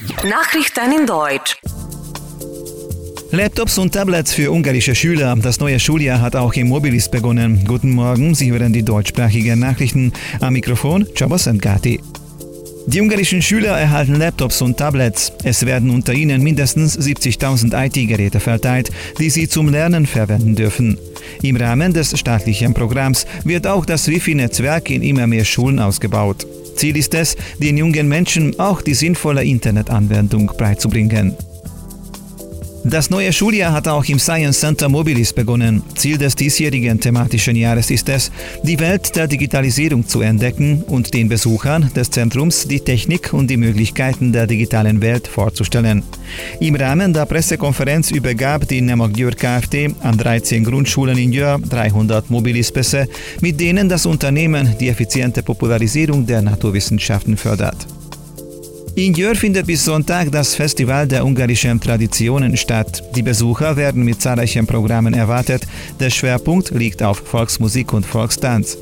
Nachrichten in Deutsch. Laptops und Tablets für ungarische Schüler. Das neue Schuljahr hat auch im Mobilis begonnen. Guten Morgen, Sie hören die deutschsprachigen Nachrichten. Am Mikrofon Csaba Gati. Die ungarischen Schüler erhalten Laptops und Tablets. Es werden unter ihnen mindestens 70.000 IT-Geräte verteilt, die sie zum Lernen verwenden dürfen. Im Rahmen des staatlichen Programms wird auch das Wi-Fi-Netzwerk in immer mehr Schulen ausgebaut. Ziel ist es, den jungen Menschen auch die sinnvolle Internetanwendung beizubringen. Das neue Schuljahr hat auch im Science Center Mobilis begonnen. Ziel des diesjährigen thematischen Jahres ist es, die Welt der Digitalisierung zu entdecken und den Besuchern des Zentrums die Technik und die Möglichkeiten der digitalen Welt vorzustellen. Im Rahmen der Pressekonferenz übergab die Nemok KfD an 13 Grundschulen in Jör 300 Mobilis-Pässe, mit denen das Unternehmen die effiziente Popularisierung der Naturwissenschaften fördert. In Jör findet bis Sonntag das Festival der ungarischen Traditionen statt. Die Besucher werden mit zahlreichen Programmen erwartet. Der Schwerpunkt liegt auf Volksmusik und Volkstanz.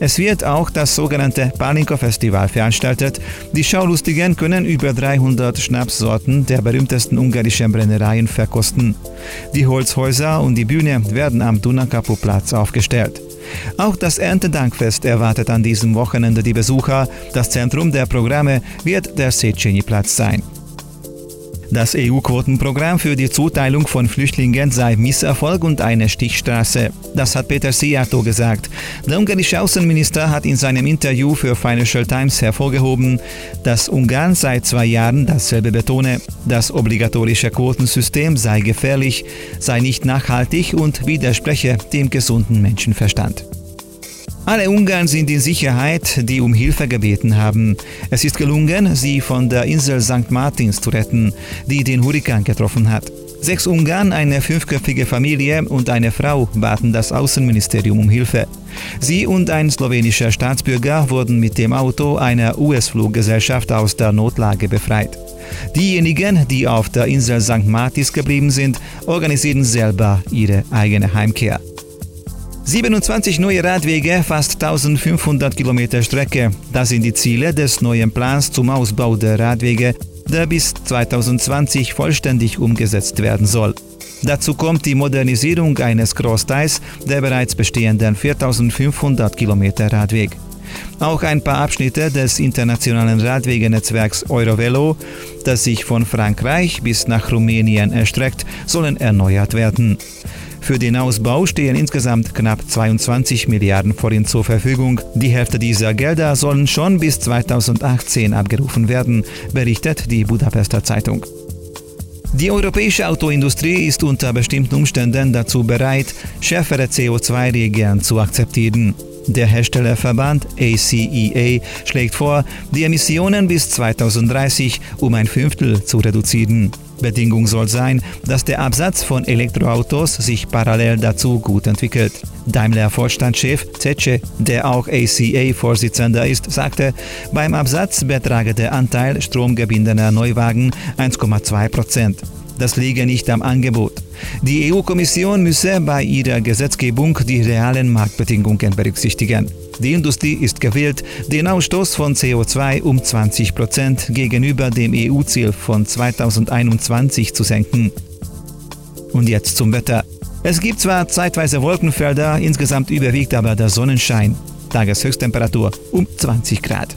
Es wird auch das sogenannte Palinka-Festival veranstaltet. Die Schaulustigen können über 300 Schnapssorten der berühmtesten ungarischen Brennereien verkosten. Die Holzhäuser und die Bühne werden am Dunakapu-Platz aufgestellt. Auch das Erntedankfest erwartet an diesem Wochenende die Besucher. Das Zentrum der Programme wird der Seceni-Platz sein. Das EU-Quotenprogramm für die Zuteilung von Flüchtlingen sei Misserfolg und eine Stichstraße. Das hat Peter Siato gesagt. Der ungarische Außenminister hat in seinem Interview für Financial Times hervorgehoben, dass Ungarn seit zwei Jahren dasselbe betone. Das obligatorische Quotensystem sei gefährlich, sei nicht nachhaltig und widerspreche dem gesunden Menschenverstand. Alle Ungarn sind in Sicherheit, die um Hilfe gebeten haben. Es ist gelungen, sie von der Insel St. Martins zu retten, die den Hurrikan getroffen hat. Sechs Ungarn, eine fünfköpfige Familie und eine Frau baten das Außenministerium um Hilfe. Sie und ein slowenischer Staatsbürger wurden mit dem Auto einer US-Fluggesellschaft aus der Notlage befreit. Diejenigen, die auf der Insel St. Martins geblieben sind, organisieren selber ihre eigene Heimkehr. 27 neue Radwege, fast 1500 Kilometer Strecke. Das sind die Ziele des neuen Plans zum Ausbau der Radwege, der bis 2020 vollständig umgesetzt werden soll. Dazu kommt die Modernisierung eines Großteils der bereits bestehenden 4500 Kilometer Radweg. Auch ein paar Abschnitte des internationalen Radwegenetzwerks Eurovelo, das sich von Frankreich bis nach Rumänien erstreckt, sollen erneuert werden. Für den Ausbau stehen insgesamt knapp 22 Milliarden Forint zur Verfügung. Die Hälfte dieser Gelder sollen schon bis 2018 abgerufen werden, berichtet die Budapester Zeitung. Die europäische Autoindustrie ist unter bestimmten Umständen dazu bereit, schärfere CO2-Regeln zu akzeptieren. Der Herstellerverband ACEA e schlägt vor, die Emissionen bis 2030 um ein Fünftel zu reduzieren. Bedingung soll sein, dass der Absatz von Elektroautos sich parallel dazu gut entwickelt. Daimler-Vorstandschef Zetsche, der auch ACA-Vorsitzender ist, sagte, beim Absatz betrage der Anteil stromgebindener Neuwagen 1,2 Prozent. Das liege nicht am Angebot. Die EU-Kommission müsse bei ihrer Gesetzgebung die realen Marktbedingungen berücksichtigen. Die Industrie ist gewillt, den Ausstoß von CO2 um 20 Prozent gegenüber dem EU-Ziel von 2021 zu senken. Und jetzt zum Wetter. Es gibt zwar zeitweise Wolkenfelder, insgesamt überwiegt aber der Sonnenschein. Tageshöchsttemperatur um 20 Grad.